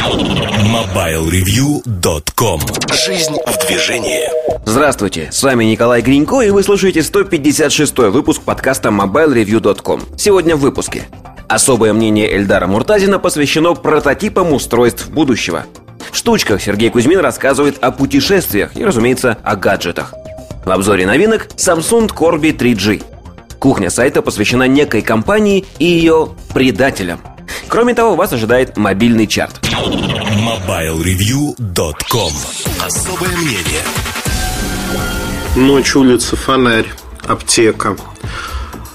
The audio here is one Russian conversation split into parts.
MobileReview.com Жизнь в движении Здравствуйте, с вами Николай Гринько, и вы слушаете 156 выпуск подкаста MobileReview.com. Сегодня в выпуске. Особое мнение Эльдара Муртазина посвящено прототипам устройств будущего. В штучках Сергей Кузьмин рассказывает о путешествиях и, разумеется, о гаджетах. В обзоре новинок Samsung Corby 3G. Кухня сайта посвящена некой компании и ее предателям. Кроме того, вас ожидает мобильный чарт. MobileReview.com Особое мнение Ночь, улица, фонарь, аптека.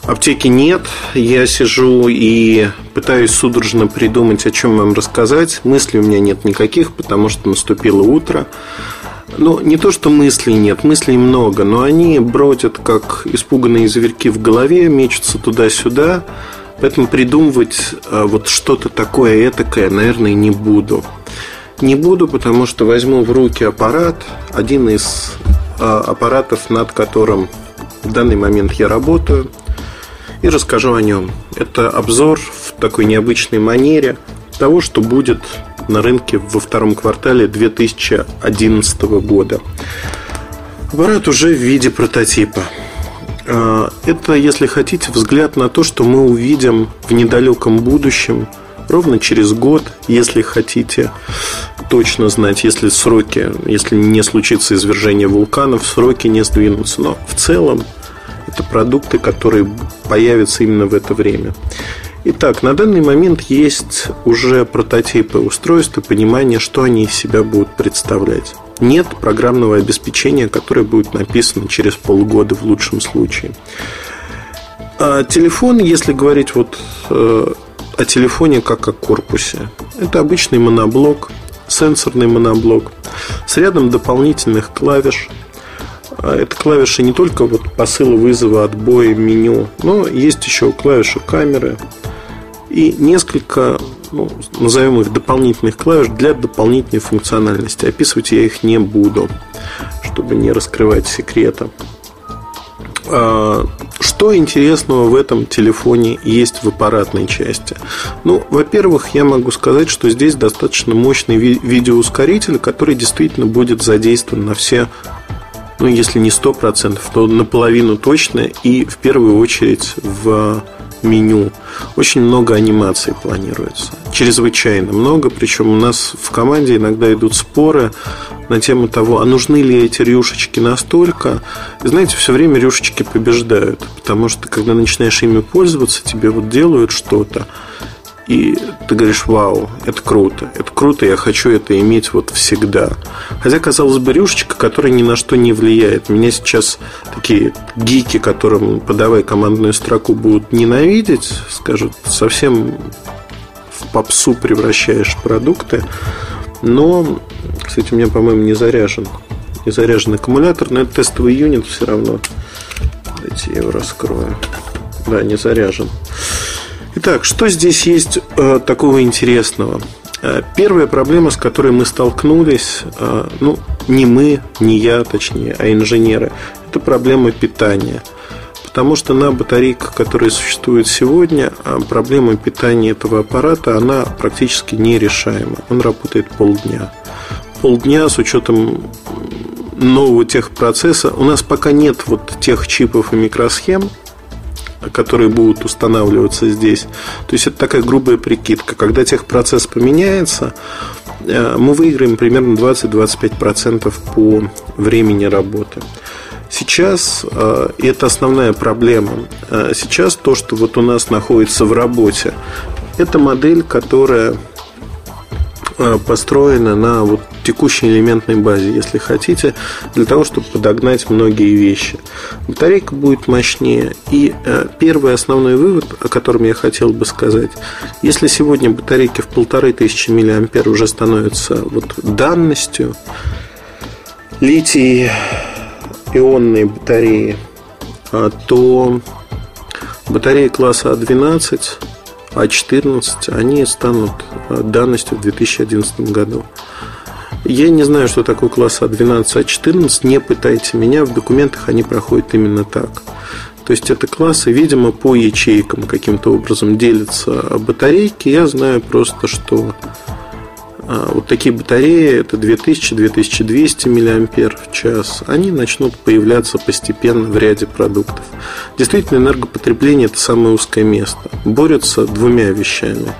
Аптеки нет, я сижу и пытаюсь судорожно придумать, о чем вам рассказать. Мыслей у меня нет никаких, потому что наступило утро. Ну, не то, что мыслей нет, мыслей много, но они бродят, как испуганные зверьки в голове, мечутся туда-сюда. Поэтому придумывать а, вот что-то такое этакое, наверное, не буду. Не буду, потому что возьму в руки аппарат, один из а, аппаратов, над которым в данный момент я работаю, и расскажу о нем. Это обзор в такой необычной манере того, что будет на рынке во втором квартале 2011 года. Аппарат уже в виде прототипа. А, это, если хотите, взгляд на то, что мы увидим в недалеком будущем, ровно через год, если хотите точно знать, если сроки, если не случится извержение вулканов, сроки не сдвинутся. Но в целом это продукты, которые появятся именно в это время. Итак, на данный момент есть уже прототипы устройств и понимание, что они из себя будут представлять. Нет программного обеспечения, которое будет написано через полгода в лучшем случае. А телефон, если говорить вот э, о телефоне как о корпусе, это обычный моноблок, сенсорный моноблок с рядом дополнительных клавиш. А это клавиши не только вот посыла вызова, отбоя, меню, но есть еще клавиши камеры, и несколько, ну, назовем их дополнительных клавиш для дополнительной функциональности. Описывать я их не буду, чтобы не раскрывать секрета. Что интересного в этом телефоне есть в аппаратной части? Ну, во-первых, я могу сказать, что здесь достаточно мощный ви- видеоускоритель, который действительно будет задействован на все ну, если не 100%, то наполовину точно и в первую очередь в меню. Очень много анимаций планируется. Чрезвычайно много. Причем у нас в команде иногда идут споры на тему того, а нужны ли эти рюшечки настолько. И знаете, все время рюшечки побеждают. Потому что когда начинаешь ими пользоваться, тебе вот делают что-то. И ты говоришь, вау, это круто, это круто, я хочу это иметь вот всегда. Хотя, казалось бы, рюшечка, которая ни на что не влияет. Меня сейчас такие гики, которым подавай командную строку, будут ненавидеть, скажут, совсем в попсу превращаешь продукты. Но, кстати, у меня, по-моему, не заряжен. Не заряжен аккумулятор, но это тестовый юнит все равно. Давайте я его раскрою. Да, не заряжен. Итак, что здесь есть э, такого интересного? Э, первая проблема, с которой мы столкнулись, э, ну, не мы, не я, точнее, а инженеры, это проблема питания. Потому что на батарейках, которые существуют сегодня, а проблема питания этого аппарата, она практически нерешаема. Он работает полдня. Полдня с учетом нового техпроцесса. У нас пока нет вот тех чипов и микросхем, которые будут устанавливаться здесь. То есть это такая грубая прикидка. Когда техпроцесс поменяется, э, мы выиграем примерно 20-25% по времени работы. Сейчас, э, и это основная проблема, э, сейчас то, что вот у нас находится в работе, это модель, которая построена на вот текущей элементной базе, если хотите, для того, чтобы подогнать многие вещи. Батарейка будет мощнее. И э, первый основной вывод, о котором я хотел бы сказать, если сегодня батарейки в полторы тысячи миллиампер уже становятся вот данностью, литий ионные батареи, а, то батареи класса А12 а14, они станут э, данностью в 2011 году. Я не знаю, что такое класс А12, А14. Не пытайте меня, в документах они проходят именно так. То есть это классы, видимо, по ячейкам каким-то образом делятся батарейки. Я знаю просто, что а, вот такие батареи, это 2000-2200 мАч они начнут появляться постепенно в ряде продуктов. Действительно, энергопотребление – это самое узкое место. Борются двумя вещами.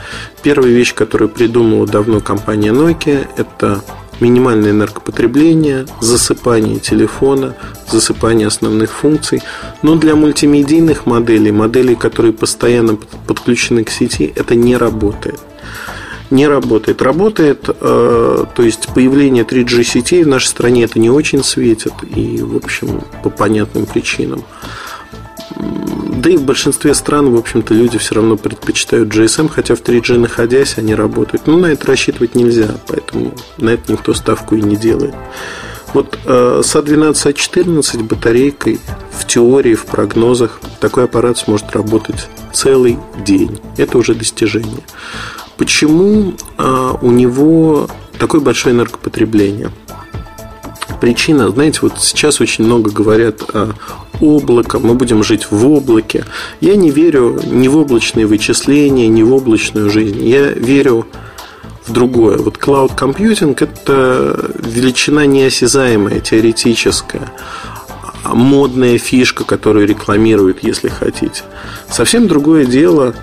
Первая вещь, которую придумала давно компания Nokia, это минимальное энергопотребление, засыпание телефона, засыпание основных функций. Но для мультимедийных моделей, моделей, которые постоянно подключены к сети, это не работает. Не работает. Работает, э, то есть появление 3G сетей в нашей стране это не очень светит. И, в общем, по понятным причинам. Да и в большинстве стран, в общем-то, люди все равно предпочитают GSM, хотя в 3G находясь, они работают. Но на это рассчитывать нельзя, поэтому на это никто ставку и не делает. Вот э, с А12, А14 батарейкой в теории, в прогнозах такой аппарат сможет работать целый день. Это уже достижение. Почему э, у него такое большое энергопотребление? Причина, знаете, вот сейчас очень много говорят о облако, мы будем жить в облаке. Я не верю ни в облачные вычисления, ни в облачную жизнь. Я верю в другое. Вот cloud computing – это величина неосязаемая, теоретическая модная фишка, которую рекламируют, если хотите. Совсем другое дело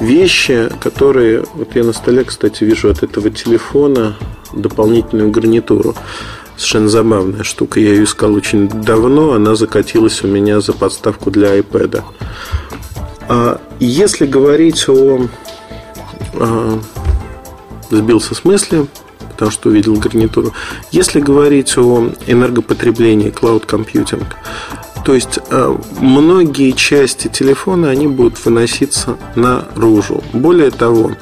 вещи, которые... Вот я на столе, кстати, вижу от этого телефона дополнительную гарнитуру совершенно забавная штука. Я ее искал очень давно, она закатилась у меня за подставку для iPad. А если говорить о... А, сбился с мысли, потому что увидел гарнитуру. Если говорить о энергопотреблении cloud computing, то есть а, многие части телефона, они будут выноситься наружу. Более того,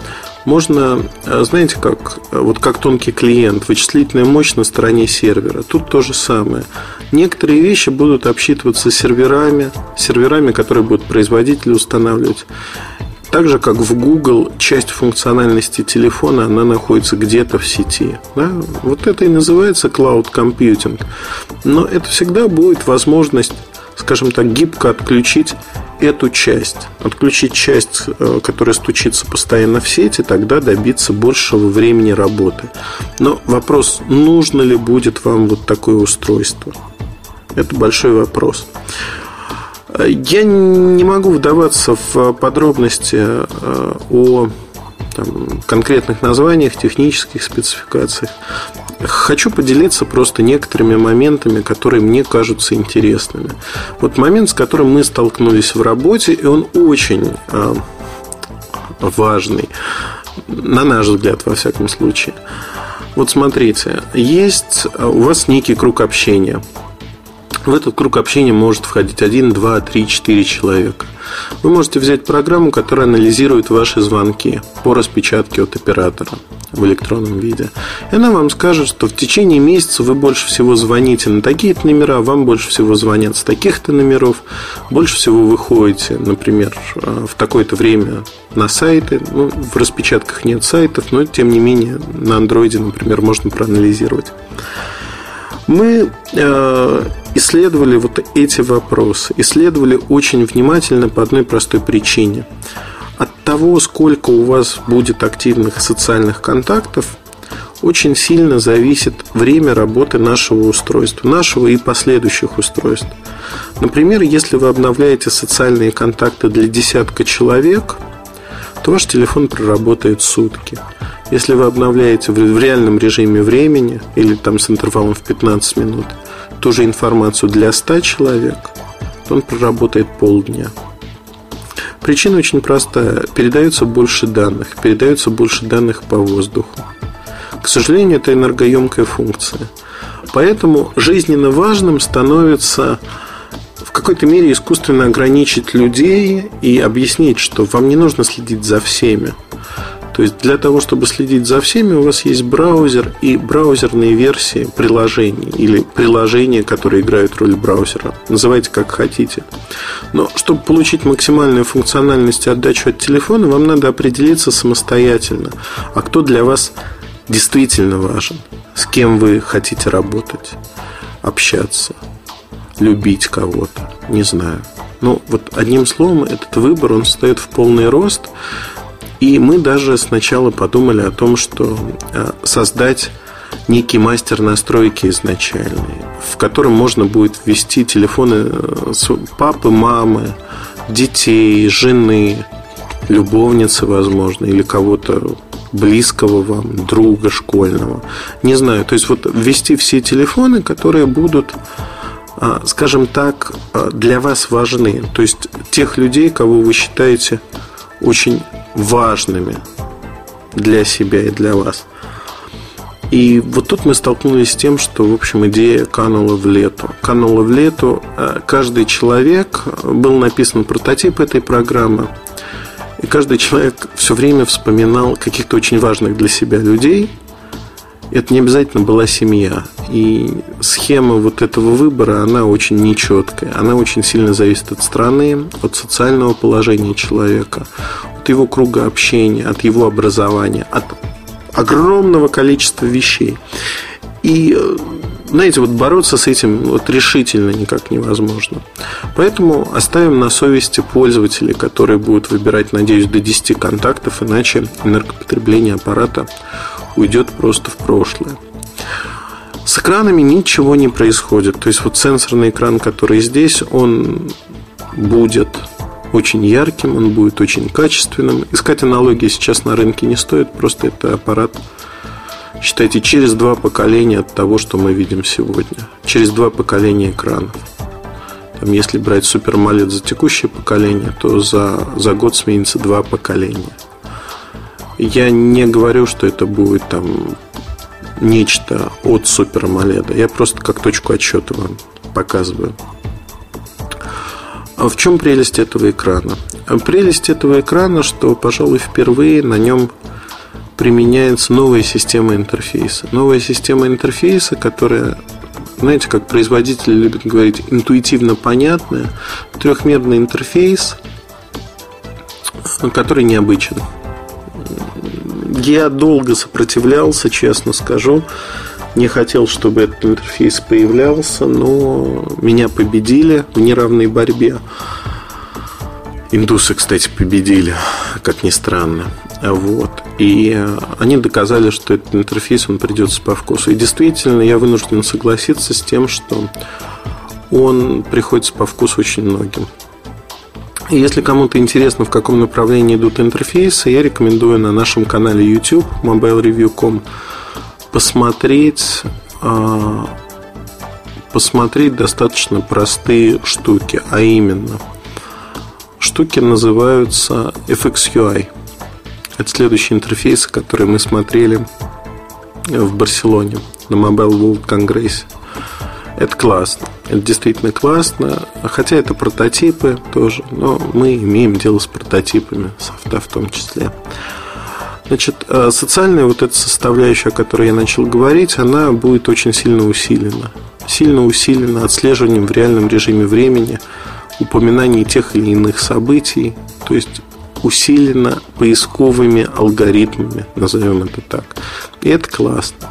можно, э, знаете, как, э, вот как тонкий клиент, вычислительная мощь на стороне сервера. Тут то же самое. Некоторые вещи будут обсчитываться серверами, серверами, которые будут производители устанавливать. Так же, как в Google, часть функциональности телефона, она находится где-то в сети. Да? Вот это и называется cloud computing. Но это всегда будет возможность, скажем так, гибко отключить эту часть, отключить часть, э, которая стучится постоянно в сети, тогда добиться большего времени работы. Но вопрос, нужно ли будет вам вот такое устройство? Это большой вопрос. Я не могу вдаваться в подробности э, о там, конкретных названиях, технических спецификациях. Хочу поделиться просто некоторыми моментами, которые мне кажутся интересными. Вот момент, с которым мы столкнулись в работе, и он очень э, важный, на наш взгляд, во всяком случае. Вот смотрите, есть у вас некий круг общения – в этот круг общения может входить 1, 2, 3, 4 человека. Вы можете взять программу, которая анализирует ваши звонки по распечатке от оператора в электронном виде. И она вам скажет, что в течение месяца вы больше всего звоните на такие-то номера, вам больше всего звонят с таких-то номеров, больше всего вы ходите, например, э, в такое-то время на сайты. Ну, в распечатках нет сайтов, но тем не менее на андроиде, например, можно проанализировать. Мы э, исследовали вот эти вопросы, исследовали очень внимательно по одной простой причине. От того, сколько у вас будет активных социальных контактов, очень сильно зависит время работы нашего устройства, нашего и последующих устройств. Например, если вы обновляете социальные контакты для десятка человек, то ваш телефон проработает сутки. Если вы обновляете в реальном режиме времени или там с интервалом в 15 минут ту же информацию для 100 человек, то он проработает полдня. Причина очень простая. Передается больше данных. Передается больше данных по воздуху. К сожалению, это энергоемкая функция. Поэтому жизненно важным становится в какой-то мере искусственно ограничить людей и объяснить, что вам не нужно следить за всеми. То есть для того, чтобы следить за всеми, у вас есть браузер и браузерные версии приложений или приложения, которые играют роль браузера. Называйте как хотите. Но чтобы получить максимальную функциональность и отдачу от телефона, вам надо определиться самостоятельно, а кто для вас действительно важен, с кем вы хотите работать, общаться, любить кого-то, не знаю. Ну, вот одним словом, этот выбор, он встает в полный рост – И мы даже сначала подумали о том, что э, создать некий мастер настройки изначальный, в котором можно будет ввести телефоны э, папы, мамы, детей, жены, любовницы, возможно, или кого-то близкого вам, друга школьного. Не знаю, то есть вот ввести все телефоны, которые будут а, скажем так, для вас важны. То есть тех людей, кого вы считаете очень важными для себя и для вас. И вот тут мы столкнулись с тем, что, в общем, идея канула в лету. Канула в лету. А, каждый человек, был написан прототип этой программы, и каждый человек все время вспоминал каких-то очень важных для себя людей. Это не обязательно была семья. И схема вот этого выбора, она очень нечеткая. Она очень сильно зависит от страны, от социального положения человека, от его круга общения, от его образования, от огромного количества вещей. И знаете, вот бороться с этим вот решительно никак невозможно. Поэтому оставим на совести пользователей, которые будут выбирать, надеюсь, до 10 контактов, иначе энергопотребление аппарата уйдет просто в прошлое. С экранами ничего не происходит. То есть вот сенсорный экран, который здесь, он будет очень ярким, он будет очень качественным. Искать аналогии сейчас на рынке не стоит, просто это аппарат считайте, через два поколения от того, что мы видим сегодня. Через два поколения экранов. Там, если брать AMOLED за текущее поколение, то за, за год сменится два поколения. Я не говорю, что это будет там нечто от Super AMOLED. Я просто как точку отсчета вам показываю. А в чем прелесть этого экрана? Прелесть этого экрана, что, пожалуй, впервые на нем применяется новая система интерфейса. Новая система интерфейса, которая, знаете, как производители любят говорить, интуитивно понятная, трехмерный интерфейс, который необычен. Я долго сопротивлялся, честно скажу. Не хотел, чтобы этот интерфейс появлялся, но меня победили в неравной борьбе. Индусы, кстати, победили, как ни странно. Вот. И они доказали, что этот интерфейс, он придется по вкусу. И действительно, я вынужден согласиться с тем, что он приходится по вкусу очень многим. Если кому-то интересно, в каком направлении идут интерфейсы, я рекомендую на нашем канале YouTube mobilereview.com посмотреть э, посмотреть достаточно простые штуки, а именно штуки называются FXUI – это следующий интерфейс, который мы смотрели в Барселоне на Mobile World Congress. Это классно. Это действительно классно. Хотя это прототипы тоже. Но мы имеем дело с прототипами, софта в том числе. Значит, э, социальная вот эта составляющая, о которой я начал говорить, она будет очень сильно усилена. Сильно усилена отслеживанием в реальном режиме времени упоминаний тех или иных событий. То есть усилена поисковыми алгоритмами, назовем это так. И это классно.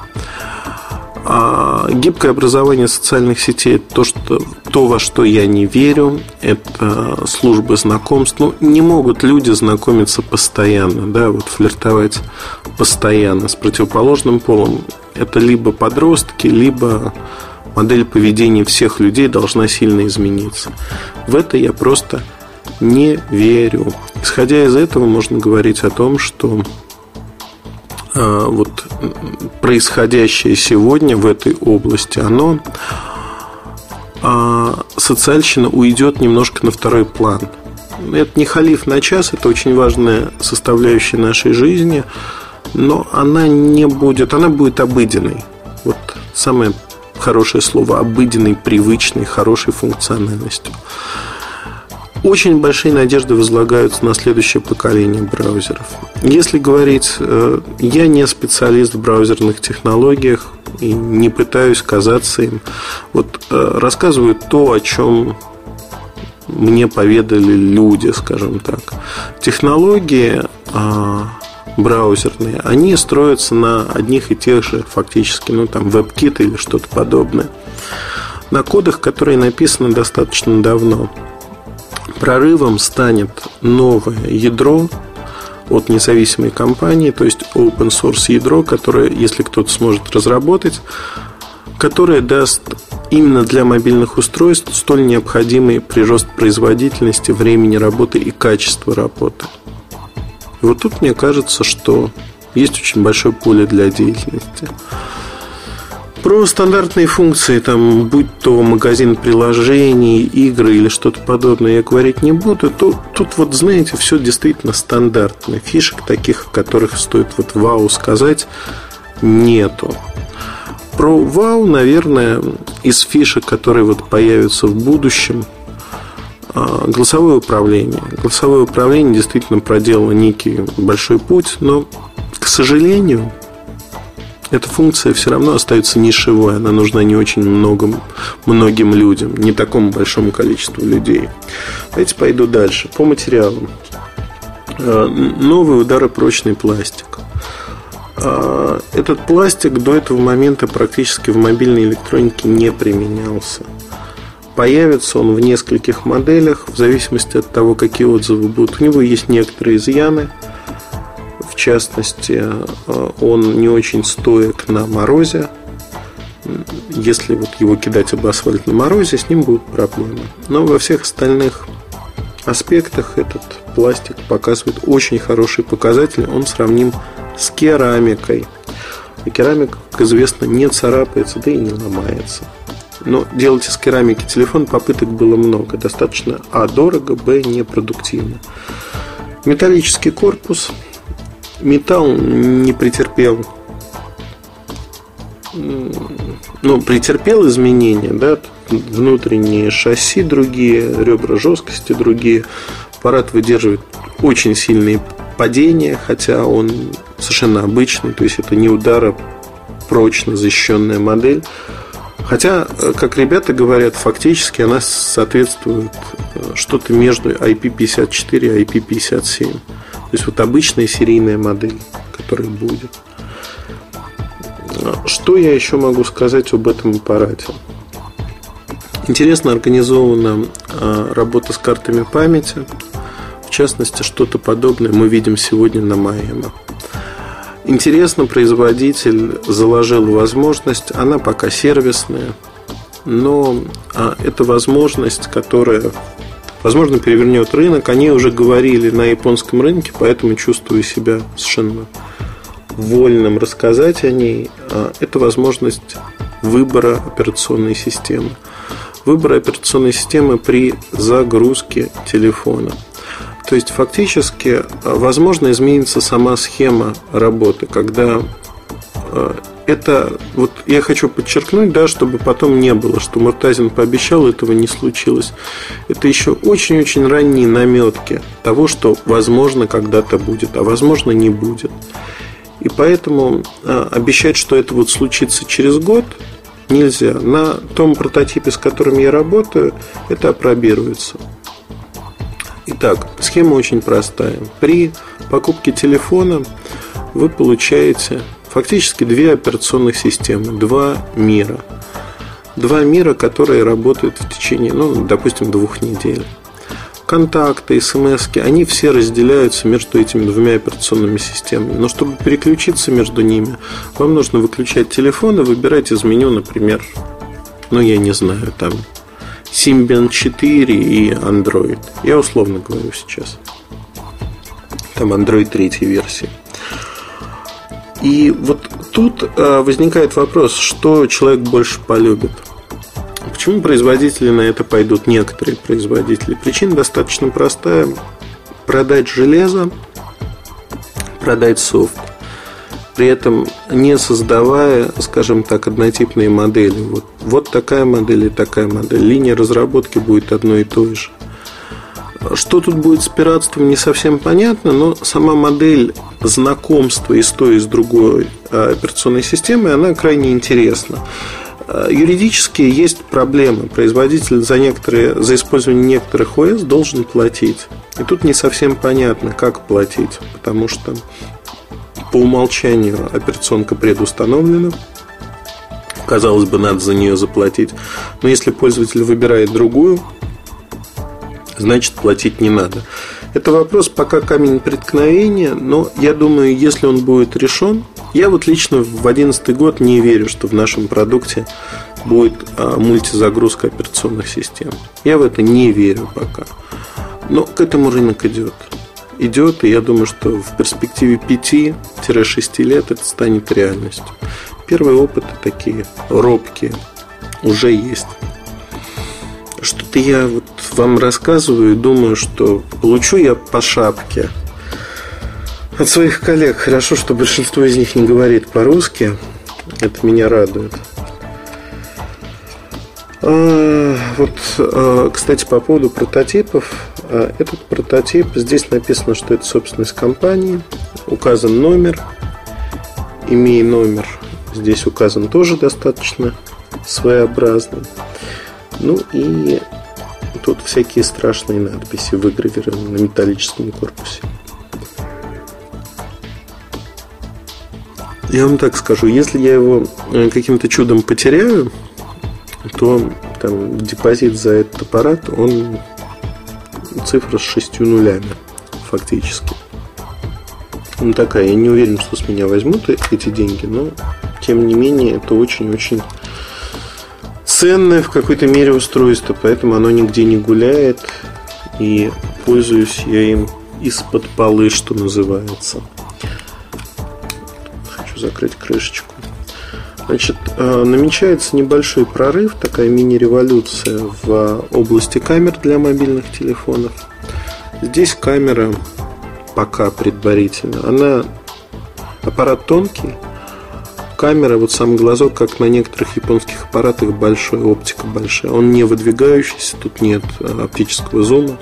А гибкое образование социальных сетей то, что, то, во что я не верю, это службы знакомств. Ну, не могут люди знакомиться постоянно, да, вот флиртовать постоянно с противоположным полом. Это либо подростки, либо модель поведения всех людей должна сильно измениться. В это я просто не верю. Исходя из этого, можно говорить о том, что вот происходящее сегодня в этой области, оно э, социальщина уйдет немножко на второй план. Это не халиф на час, это очень важная составляющая нашей жизни, но она не будет, она будет обыденной. Вот самое хорошее слово обыденной, привычной, хорошей функциональностью. Очень большие надежды возлагаются на следующее поколение браузеров. Если говорить, э, я не специалист в браузерных технологиях и не пытаюсь казаться им. Вот э, рассказываю то, о чем мне поведали люди, скажем так. Технологии а, браузерные, они строятся на одних и тех же, фактически, ну там WebKit или что-то подобное. На кодах, которые написаны достаточно давно. Прорывом станет новое ядро, от независимой компании, то есть open source ядро, которое, если кто-то сможет разработать, которое даст именно для мобильных устройств столь необходимый прирост производительности, времени работы и качества работы. И вот тут мне кажется, что есть очень большое поле для деятельности. Про стандартные функции, там, будь то магазин приложений, игры или что-то подобное, я говорить не буду. То, тут вот, знаете, все действительно стандартно. Фишек таких, о которых стоит вот вау сказать, нету. Про вау, наверное, из фишек, которые вот появятся в будущем, а, голосовое управление. Голосовое управление действительно проделало некий большой путь, но, к сожалению, эта функция все равно остается нишевой, она нужна не очень многим, многим людям, не такому большому количеству людей. Давайте пойду дальше. По материалам. А, новый ударопрочный пластик. А, этот пластик до этого момента практически в мобильной электронике не применялся. Появится он в нескольких моделях, в зависимости от того, какие отзывы будут. У него есть некоторые изъяны. Частности, а, он не очень стоек на морозе. Если вот его кидать об асфальт на морозе, с ним будут проблемы. Но во всех остальных аспектах этот пластик показывает очень хорошие показатели. Он сравним с керамикой. И керамика, как известно, не царапается, да и не ломается. Но делать из керамики телефон попыток было много. Достаточно А дорого, Б непродуктивно. Металлический корпус. Металл не претерпел ну, претерпел изменения, да, внутренние шасси другие, ребра жесткости другие, аппарат выдерживает очень сильные падения, хотя он совершенно обычный, то есть это не удара прочно защищенная модель. Хотя, как ребята говорят, фактически она соответствует э, что-то между IP54 и IP57. То есть вот обычная серийная модель, которая будет. Что я еще могу сказать об этом аппарате? Интересно организована э, работа с картами памяти. В частности, что-то подобное мы видим сегодня на Майяма. Интересно, производитель заложил возможность, она пока сервисная, но а, это возможность, которая, возможно, перевернет рынок. Они уже говорили на японском рынке, поэтому чувствую себя совершенно вольным рассказать о ней. А, это возможность выбора операционной системы. Выбора операционной системы при загрузке телефона – то есть фактически, э, возможно, изменится сама схема работы, когда э, это, вот я хочу подчеркнуть, да, чтобы потом не было, что Муртазин пообещал, этого не случилось. Это еще очень-очень ранние наметки того, что возможно когда-то будет, а возможно не будет. И поэтому э, обещать, что это вот случится через год, нельзя. На том прототипе, с которым я работаю, это опробируется. Итак, схема очень простая. При покупке телефона вы получаете фактически две операционных системы, два мира. Два мира, которые работают в течение, ну, допустим, двух недель. Контакты, смс, они все разделяются между этими двумя операционными системами. Но чтобы переключиться между ними, вам нужно выключать телефон и выбирать из меню, например, ну, я не знаю, там Symbian 4 и Android. Я условно говорю сейчас. Там Android третьей версии. И вот тут э, возникает вопрос, что человек больше полюбит. Почему производители на это пойдут, некоторые производители? Причина достаточно простая. Продать железо, продать софт при этом не создавая, скажем так, однотипные модели. Вот, вот такая модель и такая модель. Линия разработки будет одной и той же. Что тут будет с пиратством, не совсем понятно, но сама модель знакомства и с той, и с другой а, операционной системой, она крайне интересна. А, юридически есть проблемы. Производитель за, некоторые, за использование некоторых ОС должен платить. И тут не совсем понятно, как платить, потому что по умолчанию операционка предустановлена. Казалось бы, надо за нее заплатить. Но если пользователь выбирает другую, значит платить не надо. Это вопрос пока камень преткновения, но я думаю, если он будет решен, я вот лично в 2011 год не верю, что в нашем продукте будет а, мультизагрузка операционных систем. Я в это не верю пока. Но к этому рынок идет. Идет, и я думаю, что в перспективе 5-6 лет это станет реальностью. Первые опыты такие робкие уже есть. Что-то я вот вам рассказываю и думаю, что получу я по шапке от своих коллег. Хорошо, что большинство из них не говорит по-русски. Это меня радует. А, вот, а, кстати, по поводу прототипов. А, этот прототип, здесь написано, что это собственность компании. Указан номер. Имея номер, здесь указан тоже достаточно своеобразный. Ну и тут всякие страшные надписи выгравированы на металлическом корпусе. Я вам так скажу, если я его э, каким-то чудом потеряю, то там депозит за этот аппарат, он цифра с шестью нулями фактически. Ну такая, я не уверен, что с меня возьмут эти деньги, но тем не менее это очень-очень ценное в какой-то мере устройство, поэтому оно нигде не гуляет, и пользуюсь я им из-под полы, что называется. Хочу закрыть крышечку. Значит, э, намечается небольшой прорыв, такая мини-революция в области камер для мобильных телефонов. Здесь камера пока предварительно. Она аппарат тонкий, камера, вот сам глазок, как на некоторых японских аппаратах, большой, оптика большая. Он не выдвигающийся, тут нет э, оптического зума,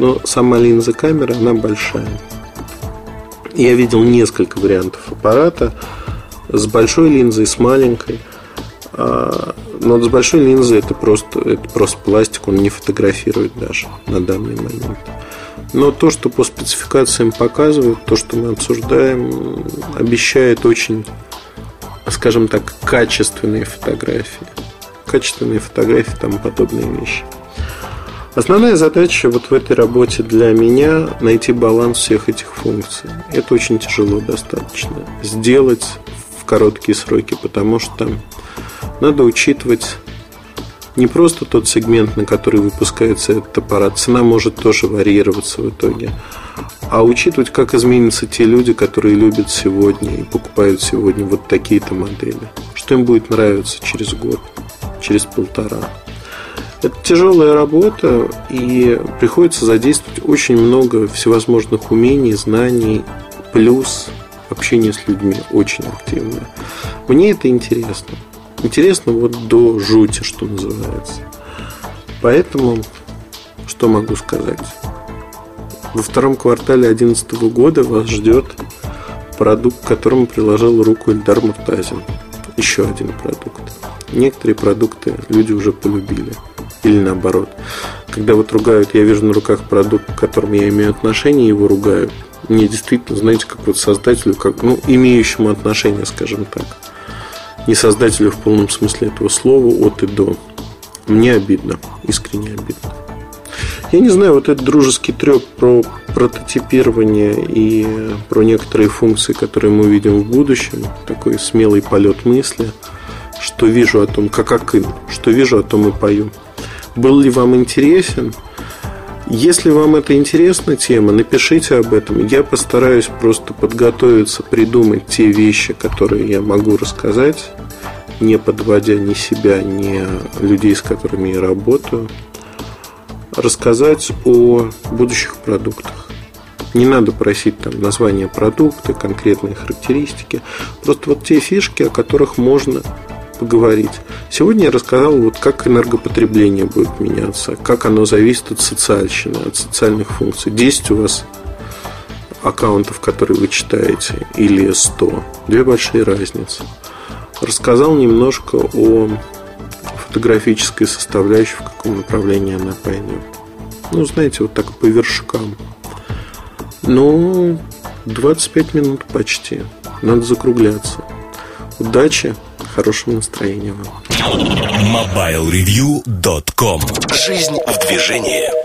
но сама линза камеры, она большая. Я видел несколько вариантов аппарата с большой линзой, с маленькой. А, но с большой линзой это просто, это просто пластик, он не фотографирует даже на данный момент. Но то, что по спецификациям показывают, то, что мы обсуждаем, обещает очень скажем так, качественные фотографии. Качественные фотографии, там подобные вещи. Основная задача вот в этой работе для меня найти баланс всех этих функций. Это очень тяжело достаточно сделать в короткие сроки, потому что надо учитывать не просто тот сегмент, на который выпускается этот аппарат, цена может тоже варьироваться в итоге, а учитывать, как изменятся те люди, которые любят сегодня и покупают сегодня вот такие-то модели. Что им будет нравиться через год, через полтора. Это тяжелая работа, и приходится задействовать очень много всевозможных умений, знаний, плюс общение с людьми очень активное. Мне это интересно. Интересно вот до жути, что называется. Поэтому, что могу сказать? Во втором квартале 2011 года вас ждет продукт, к которому приложил руку Эльдар Муртазин. Еще один продукт. Некоторые продукты люди уже полюбили. Или наоборот. Когда вот ругают, я вижу на руках продукт, к которому я имею отношение, его ругают. Мне действительно, знаете, как вот создателю, как, ну, имеющему отношение, скажем так не создателю в полном смысле этого слова от и до. Мне обидно, искренне обидно. Я не знаю, вот этот дружеский треп про прототипирование и про некоторые функции, которые мы увидим в будущем, такой смелый полет мысли, что вижу о том, как Акын, что вижу о том и пою. Был ли вам интересен? Если вам это интересна тема, напишите об этом. Я постараюсь просто подготовиться, придумать те вещи, которые я могу рассказать, не подводя ни себя, ни людей, с которыми я работаю. Рассказать о будущих продуктах. Не надо просить там название продукта, конкретные характеристики. Просто вот те фишки, о которых можно поговорить. Сегодня я рассказал, вот как энергопотребление будет меняться, как оно зависит от социальщины, от социальных функций. 10 у вас аккаунтов, которые вы читаете, или 100. Две большие разницы. Рассказал немножко о фотографической составляющей, в каком направлении она пойдет. Ну, знаете, вот так по вершкам. Ну, 25 минут почти. Надо закругляться. Удачи! Хорошего настроения вам. MobileReview.com Жизнь в движении.